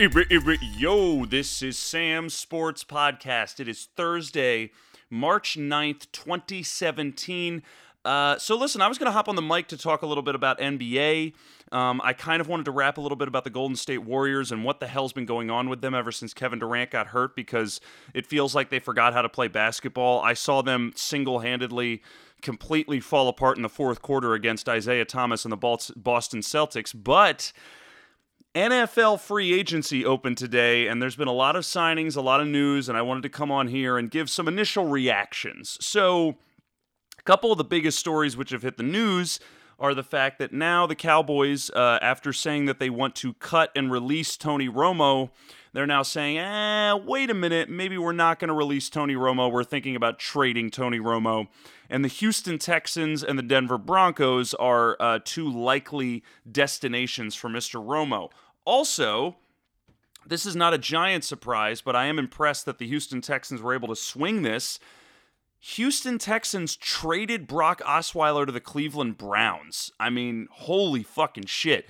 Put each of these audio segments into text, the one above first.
Yo, this is Sam's Sports Podcast. It is Thursday, March 9th, 2017. Uh, so, listen, I was going to hop on the mic to talk a little bit about NBA. Um, I kind of wanted to rap a little bit about the Golden State Warriors and what the hell's been going on with them ever since Kevin Durant got hurt because it feels like they forgot how to play basketball. I saw them single handedly completely fall apart in the fourth quarter against Isaiah Thomas and the Boston Celtics, but NFL free agency opened today, and there's been a lot of signings, a lot of news, and I wanted to come on here and give some initial reactions. So, a couple of the biggest stories which have hit the news are the fact that now the Cowboys, uh, after saying that they want to cut and release Tony Romo, they're now saying, eh, wait a minute, maybe we're not going to release Tony Romo. We're thinking about trading Tony Romo. And the Houston Texans and the Denver Broncos are uh, two likely destinations for Mr. Romo. Also, this is not a giant surprise, but I am impressed that the Houston Texans were able to swing this. Houston Texans traded Brock Osweiler to the Cleveland Browns. I mean, holy fucking shit.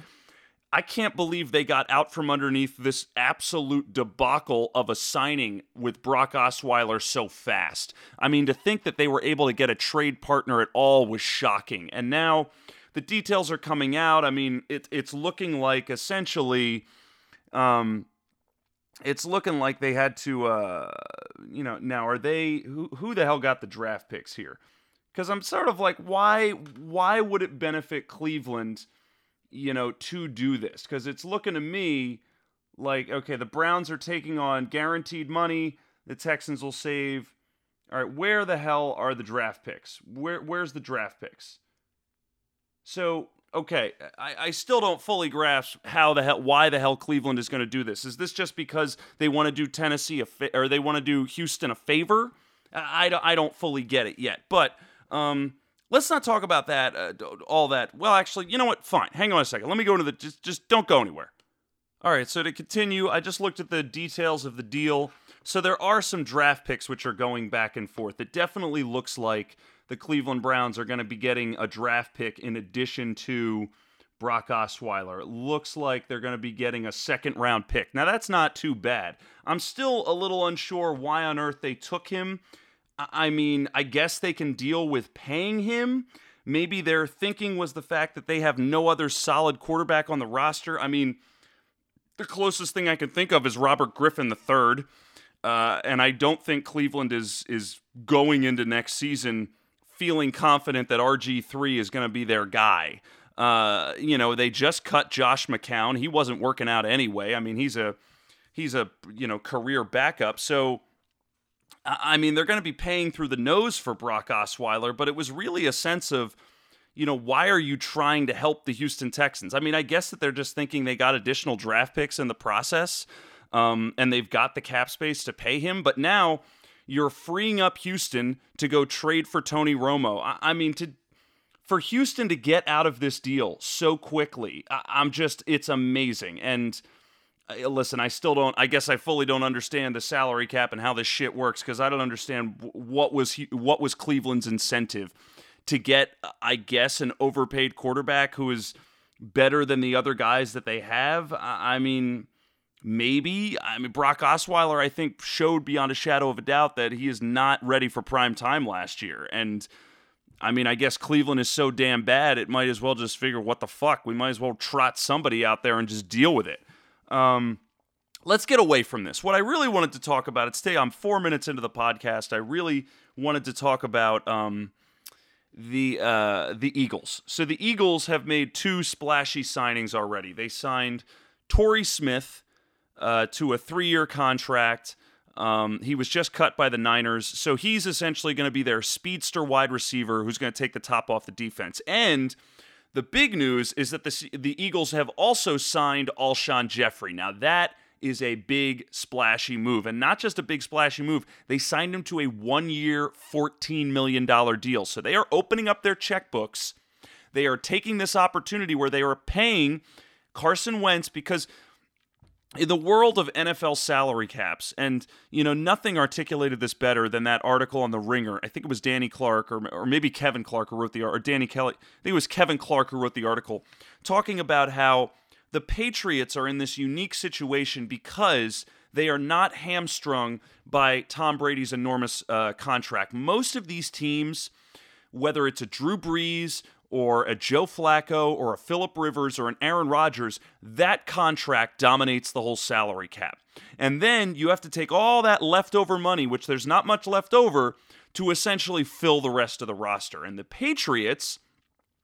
I can't believe they got out from underneath this absolute debacle of a signing with Brock Osweiler so fast. I mean, to think that they were able to get a trade partner at all was shocking. And now the details are coming out. I mean, it, it's looking like essentially, um, it's looking like they had to, uh, you know, now are they who who the hell got the draft picks here? Because I'm sort of like, why why would it benefit Cleveland? You know, to do this because it's looking to me like okay, the Browns are taking on guaranteed money. The Texans will save. All right, where the hell are the draft picks? Where where's the draft picks? So okay, I, I still don't fully grasp how the hell why the hell Cleveland is going to do this. Is this just because they want to do Tennessee a fa- or they want to do Houston a favor? I, I, I don't fully get it yet, but um, let's not talk about that, uh, all that. Well, actually, you know what? Fine. Hang on a second. Let me go into the. Just, just don't go anywhere. All right. So to continue, I just looked at the details of the deal. So there are some draft picks which are going back and forth. It definitely looks like the Cleveland Browns are going to be getting a draft pick in addition to Brock Osweiler. It looks like they're going to be getting a second round pick. Now, that's not too bad. I'm still a little unsure why on earth they took him I mean, I guess they can deal with paying him. Maybe their thinking was the fact that they have no other solid quarterback on the roster. I mean, the closest thing I can think of is Robert Griffin III. Uh, and I don't think Cleveland is is going into next season feeling confident that RG3 is going to be their guy. Uh, you know, they just cut Josh McCown. He wasn't working out anyway. I mean, he's a he's a you know career backup. So I mean, they're going to be paying through the nose for Brock Osweiler, but it was really a sense of, you know, why are you trying to help the Houston Texans? I mean, I guess that they're just thinking they got additional draft picks in the process, um, and they've got the cap space to pay him, but now you're freeing up Houston to go trade for Tony Romo. I, I mean, to for Houston to get out of this deal so quickly, I, I'm just, it's amazing. And listen, I still don't. I guess I fully don't understand the salary cap and how this shit works because I don't understand what was what was Cleveland's incentive to get, I guess, an overpaid quarterback who is better than the other guys that they have. I mean, maybe. I mean, Brock Osweiler, I think, showed beyond a shadow of a doubt that he is not ready for prime time last year, and. I mean, I guess Cleveland is so damn bad, it might as well just figure, what the fuck? We might as well trot somebody out there and just deal with it. Um, let's get away from this. What I really wanted to talk about, it's today I'm four minutes into the podcast. I really wanted to talk about um, the uh, the Eagles. So the Eagles have made two splashy signings already. They signed Torrey Smith uh, to a three year contract. Um, he was just cut by the Niners, so he's essentially going to be their speedster wide receiver who's going to take the top off the defense. And the big news is that the, the Eagles have also signed Alshon Jeffery. Now, that is a big splashy move. And not just a big splashy move, they signed him to a one year, $14 million deal. So they are opening up their checkbooks. They are taking this opportunity where they are paying Carson Wentz because in the world of NFL salary caps, and you know, nothing articulated this better than that article on the Ringer. I think it was Danny Clark or, or maybe Kevin Clark who wrote the article, or Danny Kelly. I think it was Kevin Clark who wrote the article talking about how the Patriots are in this unique situation because they are not hamstrung by Tom Brady's enormous uh, contract. Most of these teams, whether it's a Drew Brees or a Joe Flacco or a Philip Rivers or an Aaron Rodgers, that contract dominates the whole salary cap. And then you have to take all that leftover money, which there's not much left over, to essentially fill the rest of the roster. And the Patriots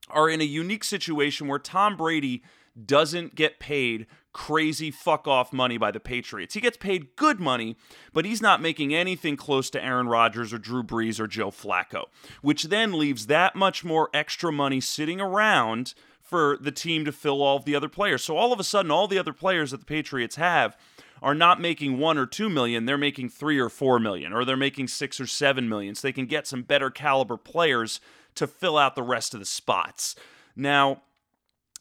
are in a unique situation where Tom Brady doesn't get paid crazy fuck off money by the Patriots. He gets paid good money, but he's not making anything close to Aaron Rodgers or Drew Brees or Joe Flacco, which then leaves that much more extra money sitting around for the team to fill all of the other players. So all of a sudden, all the other players that the Patriots have are not making one or two million, they're making three or four million, or they're making six or seven million. So they can get some better caliber players to fill out the rest of the spots. Now,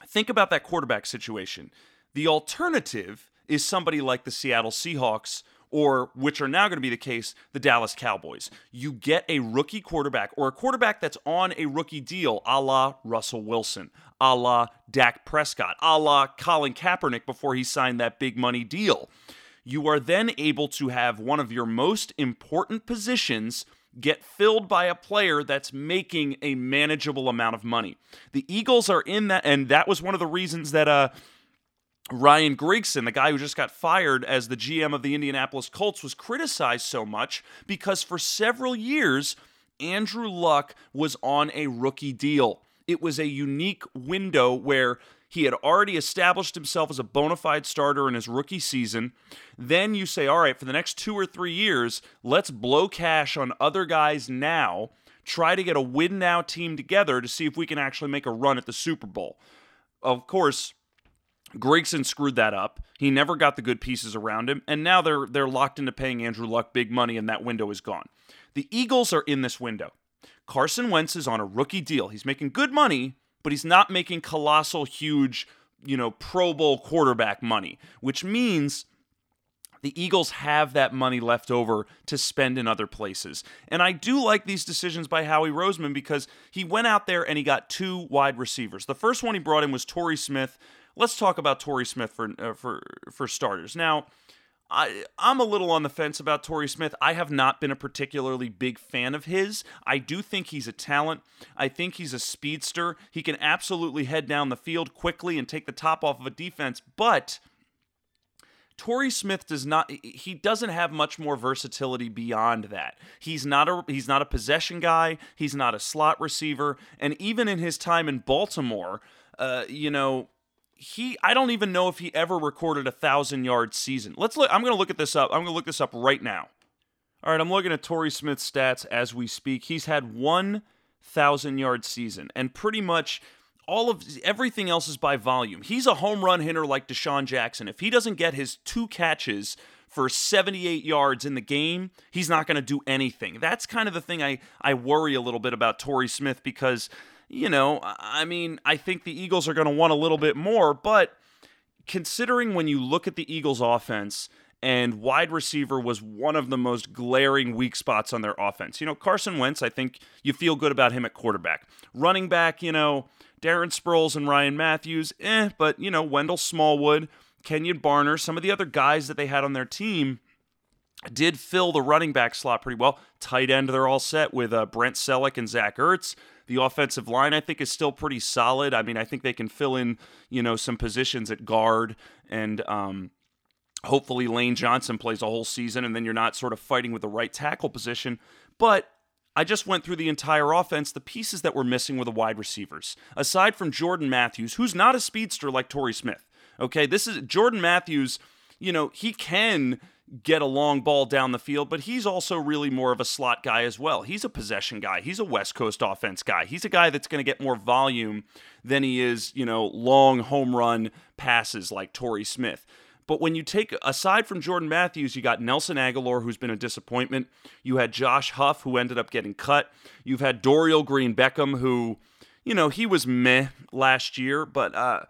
think about that quarterback situation. The alternative is somebody like the Seattle Seahawks or which are now going to be the case, the Dallas Cowboys. You get a rookie quarterback or a quarterback that's on a rookie deal, a la Russell Wilson, a la Dak Prescott, a la Colin Kaepernick before he signed that big money deal. You are then able to have one of your most important positions get filled by a player that's making a manageable amount of money. The Eagles are in that, and that was one of the reasons that uh, Ryan Grigson, the guy who just got fired as the GM of the Indianapolis Colts, was criticized so much because for several years, Andrew Luck was on a rookie deal. It was a unique window where he had already established himself as a bona fide starter in his rookie season. Then you say, all right, for the next two or three years, let's blow cash on other guys now, try to get a win now team together to see if we can actually make a run at the Super Bowl. Of course, Grigson screwed that up. He never got the good pieces around him, and now they're they're locked into paying Andrew Luck big money, and that window is gone. The Eagles are in this window. Carson Wentz is on a rookie deal. He's making good money, but he's not making colossal, huge, you know, Pro Bowl quarterback money, which means the Eagles have that money left over to spend in other places. And I do like these decisions by Howie Roseman because he went out there and he got two wide receivers. The first one he brought in was Torrey Smith, let's talk about Torrey Smith for uh, for for starters. Now, I I'm a little on the fence about Torrey Smith. I have not been a particularly big fan of his. I do think he's a talent. I think he's a speedster. He can absolutely head down the field quickly and take the top off of a defense, but Torrey Smith does not he doesn't have much more versatility beyond that. He's not a he's not a possession guy, he's not a slot receiver, and even in his time in Baltimore, uh, you know, he I don't even know if he ever recorded a thousand yard season. Let's look. I'm to look at this up. I'm to look this up right now. All right, I'm looking at Torrey Smith's stats as we speak. He's had one thousand yard season, and pretty much all of everything else is by volume. He's a home run hitter like DeSean Jackson. If he doesn't get his two catches for 78 yards in the game, he's not going to do anything. That's kind of the thing I I worry a little bit about Torrey Smith because you know, I mean, I think the Eagles are going to want a little bit more, but considering when you look at the Eagles' offense, and wide receiver was one of the most glaring weak spots on their offense. You know, Carson Wentz, I think you feel good about him at quarterback. Running back, you know, Darren Sproles and Ryan Mathews, eh, but, you know, Wendell Smallwood, Kenyon Barner, some of the other guys that they had on their team did fill the running back slot pretty well. Tight end, they're all set with uh, Brent Celek and Zach Ertz. The offensive line, I think, is still pretty solid. I mean, I think they can fill in, you know, some positions at guard and um, hopefully Lane Johnson plays a whole season and then you're not sort of fighting with the right tackle position. But I just went through the entire offense. The pieces that were missing were the wide receivers. Aside from Jordan Matthews, who's not a speedster like Torrey Smith. Okay, this is Jordan Matthews, you know, he can get a long ball down the field, but he's also really more of a slot guy as well. He's a possession guy. He's a West Coast offense guy. He's a guy that's going to get more volume than he is, you know, long home run passes like Torrey Smith. But when you take aside from Jordan Matthews, you got Nelson Agholor, who's been a disappointment. You had Josh Huff, who ended up getting cut. You've had Dorial Green Beckham, who, you know, he was meh last year, but uh,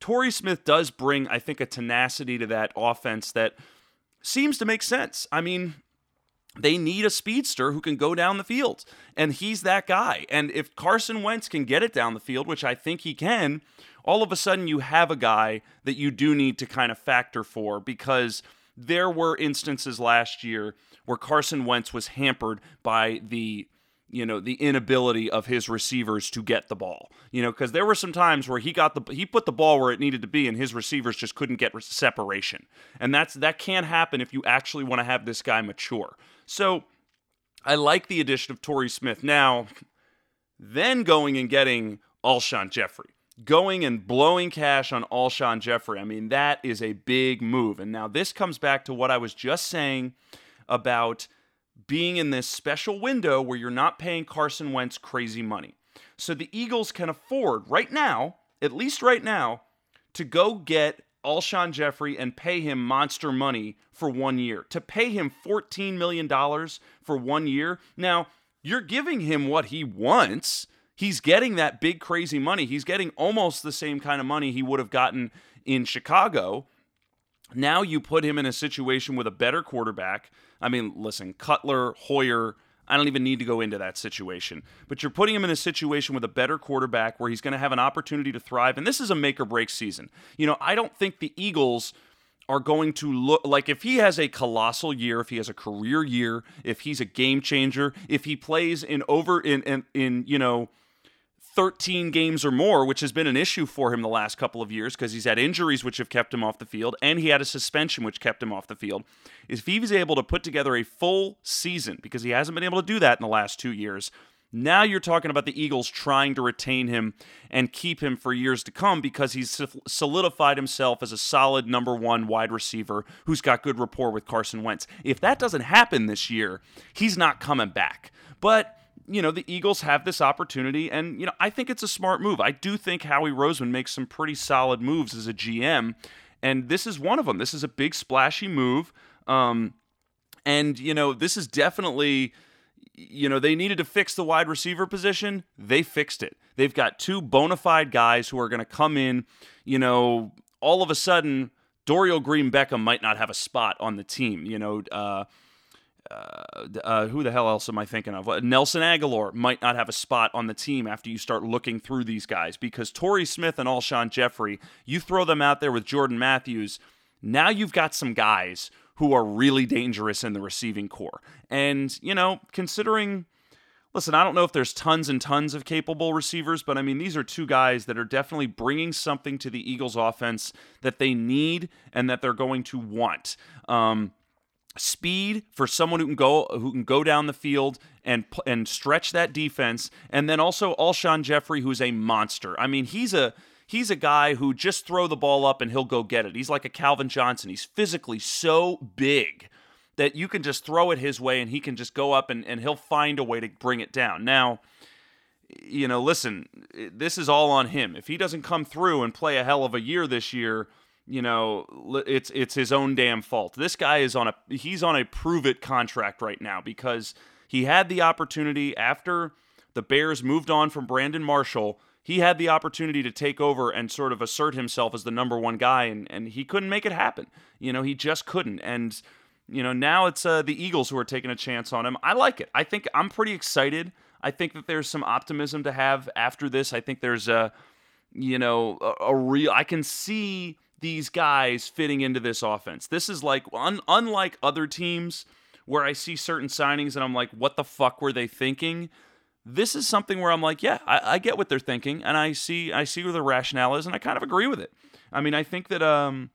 Torrey Smith does bring, I think, a tenacity to that offense that seems to make sense. I mean, they need a speedster who can go down the field. And he's that guy. And if Carson Wentz can get it down the field, which I think he can, all of a sudden you have a guy that you do need to kind of factor for because there were instances last year where Carson Wentz was hampered by the you know the inability of his receivers to get the ball you know because there were some times where he got the he put the ball where it needed to be and his receivers just couldn't get separation. And that's that can't happen if you actually want to have this guy mature. So i like the addition of Torrey Smith. Now then going and getting Alshon Jeffery. Going and blowing cash on Alshon Jeffery. I mean that is a big move. And now this comes back to what i was just saying about being in this special window where you're not paying Carson Wentz crazy money. So the Eagles can afford right now, at least right now, to go get Alshon Jeffery and pay him monster money for one year. To pay him $14 million for one year. Now, you're giving him what he wants. He's getting that big, crazy money. He's getting almost the same kind of money he would have gotten in Chicago. Now you put him in a situation with a better quarterback. I mean, listen, Cutler, Hoyer, I don't even need to go into that situation. But you're putting him in a situation with a better quarterback where he's going to have an opportunity to thrive. And this is a make or break season. You know, I don't think the Eagles are going to look like if he has a colossal year, if he has a career year, if he's a game changer, if he plays in over in in, in you know 13 games or more, which has been an issue for him the last couple of years because he's had injuries which have kept him off the field and he had a suspension which kept him off the field. If he was able to put together a full season, because he hasn't been able to do that in the last two years, now you're talking about the Eagles trying to retain him and keep him for years to come because he's solidified himself as a solid number one wide receiver who's got good rapport with Carson Wentz. If that doesn't happen this year, he's not coming back. But you know, the Eagles have this opportunity, and, you know, I think it's a smart move. I do think Howie Roseman makes some pretty solid moves as a GM, and this is one of them. This is a big, splashy move. Um, and, you know, this is definitely, you know, they needed to fix the wide receiver position. They fixed it. They've got two bona fide guys who are going to come in, you know, all of a sudden, Dorial Green Beckham might not have a spot on the team. You know, uh, uh, uh, who the hell else am I thinking of? Nelson Agholor might not have a spot on the team after you start looking through these guys because Torrey Smith and Alshon Jeffery, you throw them out there with Jordan Matthews, now you've got some guys who are really dangerous in the receiving corps. And, you know, considering, listen, I don't know if there's tons and tons of capable receivers, but I mean, these are two guys that are definitely bringing something to the Eagles offense that they need and that they're going to want. Um, speed for someone who can go who can go down the field and and stretch that defense and then also Alshon Jeffery who's a monster. I mean, he's a he's a guy who just throw the ball up and he'll go get it. He's like a Calvin Johnson. He's physically so big that you can just throw it his way and he can just go up and, and he'll find a way to bring it down. Now, you know, listen, this is all on him. If he doesn't come through and play a hell of a year this year, you know, it's it's his own damn fault. This guy is on a he's on a prove it contract right now because he had the opportunity after the Bears moved on from Brandon Marshall. He had the opportunity to take over and sort of assert himself as the number one guy, and, and he couldn't make it happen. You know, he just couldn't. And, you know, now it's uh, the Eagles who are taking a chance on him. I like it. I think I'm pretty excited. I think that there's some optimism to have after this. I think there's a, you know, a, a real, I can see these guys fitting into this offense. This is like un- unlike other teams where I see certain signings and I'm like, what the fuck were they thinking? This is something where I'm like, yeah, I, I get what they're thinking, and I see I see where the rationale is, and I kind of agree with it. I mean, I think that um,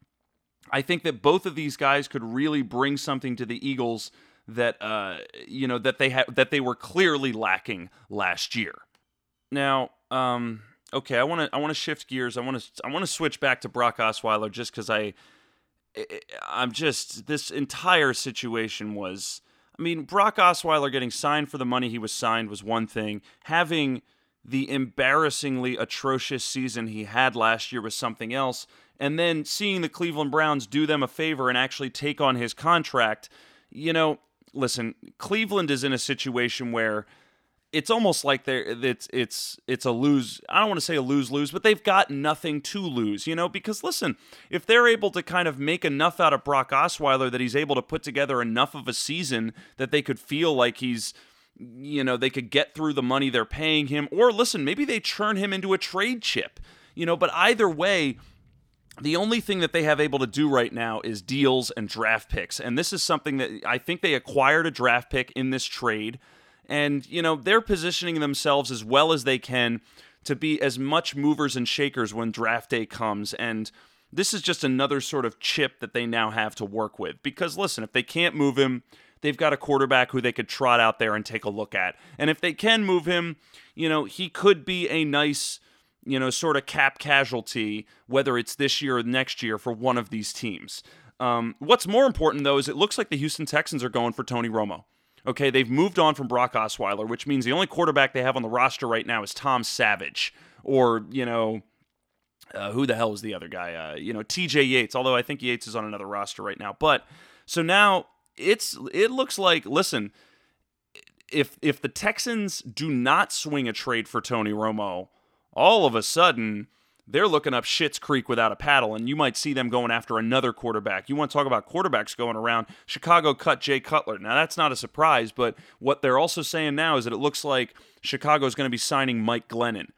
I think that both of these guys could really bring something to the Eagles that uh, you know that they had that they were clearly lacking last year. Now, um, okay, I want to I want to shift gears. I want to I want to switch back to Brock Osweiler just because I I'm just this entire situation was. I mean, Brock Osweiler getting signed for the money he was signed was one thing. Having the embarrassingly atrocious season he had last year was something else. And then seeing the Cleveland Browns do them a favor and actually take on his contract, you know, listen, Cleveland is in a situation where it's almost like they're it's it's it's a lose. I don't want to say a lose lose, but they've got nothing to lose, you know. Because listen, if they're able to kind of make enough out of Brock Osweiler that he's able to put together enough of a season that they could feel like he's you know they could get through the money they're paying him, or listen, maybe they churn him into a trade chip, you know. But either way. The only thing that they have able to do right now is deals and draft picks. And this is something that I think they acquired a draft pick in this trade. And, you know, they're positioning themselves as well as they can to be as much movers and shakers when draft day comes. And this is just another sort of chip that they now have to work with. Because, listen, if they can't move him, they've got a quarterback who they could trot out there and take a look at. And if they can move him, you know, he could be a nice, you know, sort of cap casualty, whether it's this year or next year for one of these teams. Um, what's more important, though, is it looks like the Houston Texans are going for Tony Romo. Okay, they've moved on from Brock Osweiler, which means the only quarterback they have on the roster right now is Tom Savage, or you know, uh, who the hell is the other guy? Uh, you know, T.J. Yates. Although I think Yates is on another roster right now. But so now it's it looks like listen, if if the Texans do not swing a trade for Tony Romo, all of a sudden they're looking up Shit's Creek without a paddle, and you might see them going after another quarterback. You want to talk about quarterbacks going around? Chicago cut Jay Cutler. Now, that's not a surprise, but what they're also saying now is that it looks like Chicago is going to be signing Mike Glennon.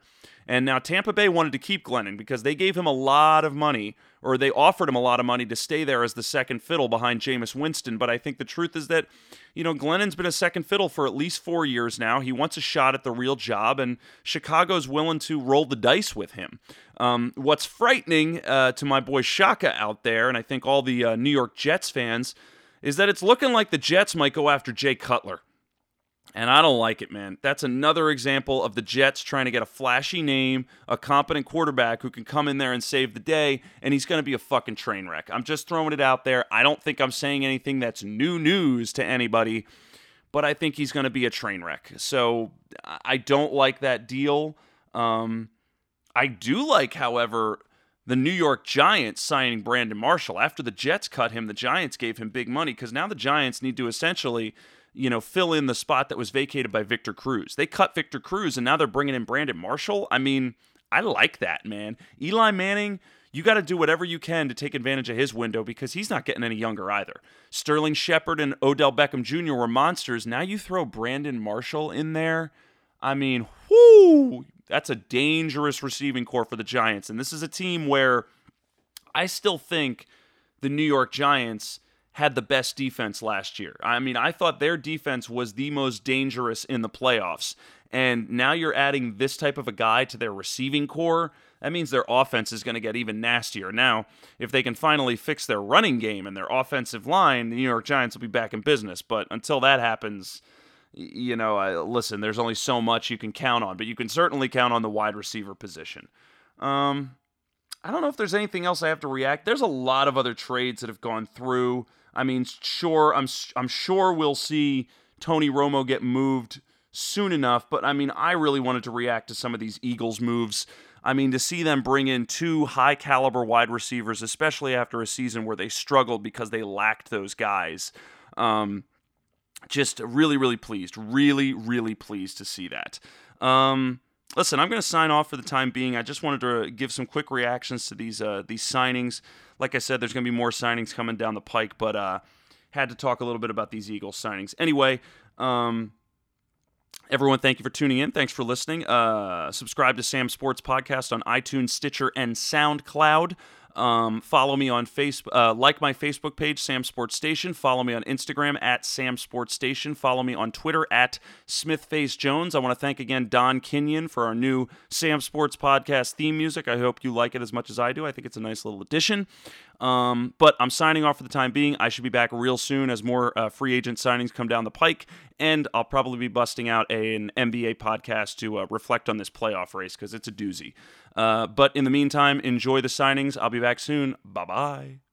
And now Tampa Bay wanted to keep Glennon because they gave him a lot of money, or they offered him a lot of money to stay there as the second fiddle behind Jameis Winston. But I think the truth is that, you know, Glennon's been a second fiddle for at least four years now. He wants a shot at the real job, and Chicago's willing to roll the dice with him. Um, what's frightening uh, to my boy Shaka out there, and I think all the uh, New York Jets fans, is that it's looking like the Jets might go after Jay Cutler. And I don't like it, man. That's another example of the Jets trying to get a flashy name, a competent quarterback who can come in there and save the day, and he's going to be a fucking train wreck. I'm just throwing it out there. I don't think I'm saying anything that's new news to anybody, but I think he's going to be a train wreck. So I don't like that deal. Um, I do like, however, the New York Giants signing Brandon Marshall. After the Jets cut him, the Giants gave him big money because now the Giants need to essentially you know, fill in the spot that was vacated by Victor Cruz. They cut Victor Cruz and now they're bringing in Brandon Marshall. I mean, I like that, man. Eli Manning, you got to do whatever you can to take advantage of his window because he's not getting any younger either. Sterling Shepard and Odell Beckham Jr. were monsters. Now you throw Brandon Marshall in there. I mean, whoo, that's a dangerous receiving corps for the Giants. And this is a team where I still think the New York Giants had the best defense last year. I mean, I thought their defense was the most dangerous in the playoffs. And now you're adding this type of a guy to their receiving corps. That means their offense is going to get even nastier. Now, if they can finally fix their running game and their offensive line, the New York Giants will be back in business. But until that happens, you know, uh, listen, there's only so much you can count on, but you can certainly count on the wide receiver position. Um, I don't know if there's anything else I have to react. There's a lot of other trades that have gone through. I mean, sure, I'm I'm sure we'll see Tony Romo get moved soon enough, but I mean, I really wanted to react to some of these Eagles moves. I mean, to see them bring in two high caliber wide receivers, especially after a season where they struggled because they lacked those guys. Um, just really, really pleased. Really, really pleased to see that. Um, listen, I'm going to sign off for the time being. I just wanted to give some quick reactions to these uh, these signings. Like I said, there's going to be more signings coming down the pike, but uh, had to talk a little bit about these Eagles signings. Anyway, um, everyone, thank you for tuning in. Thanks for listening. Uh, subscribe to Sam Sports Podcast on iTunes, Stitcher, and SoundCloud. Um, follow me on Facebook, uh, like my Facebook page, Sam Sports Station. Follow me on Instagram at Sam Sports Station. Follow me on Twitter at Smithface Jones. I want to thank again Don Kenyon for our new Sam Sports Podcast theme music. I hope you like it as much as I do. I think it's a nice little addition. Um, but I'm signing off for the time being. I should be back real soon as more uh, free agent signings come down the pike, and I'll probably be busting out a, an NBA podcast to uh, reflect on this playoff race because it's a doozy. Uh, but in the meantime, enjoy the signings. I'll be back soon. Bye bye.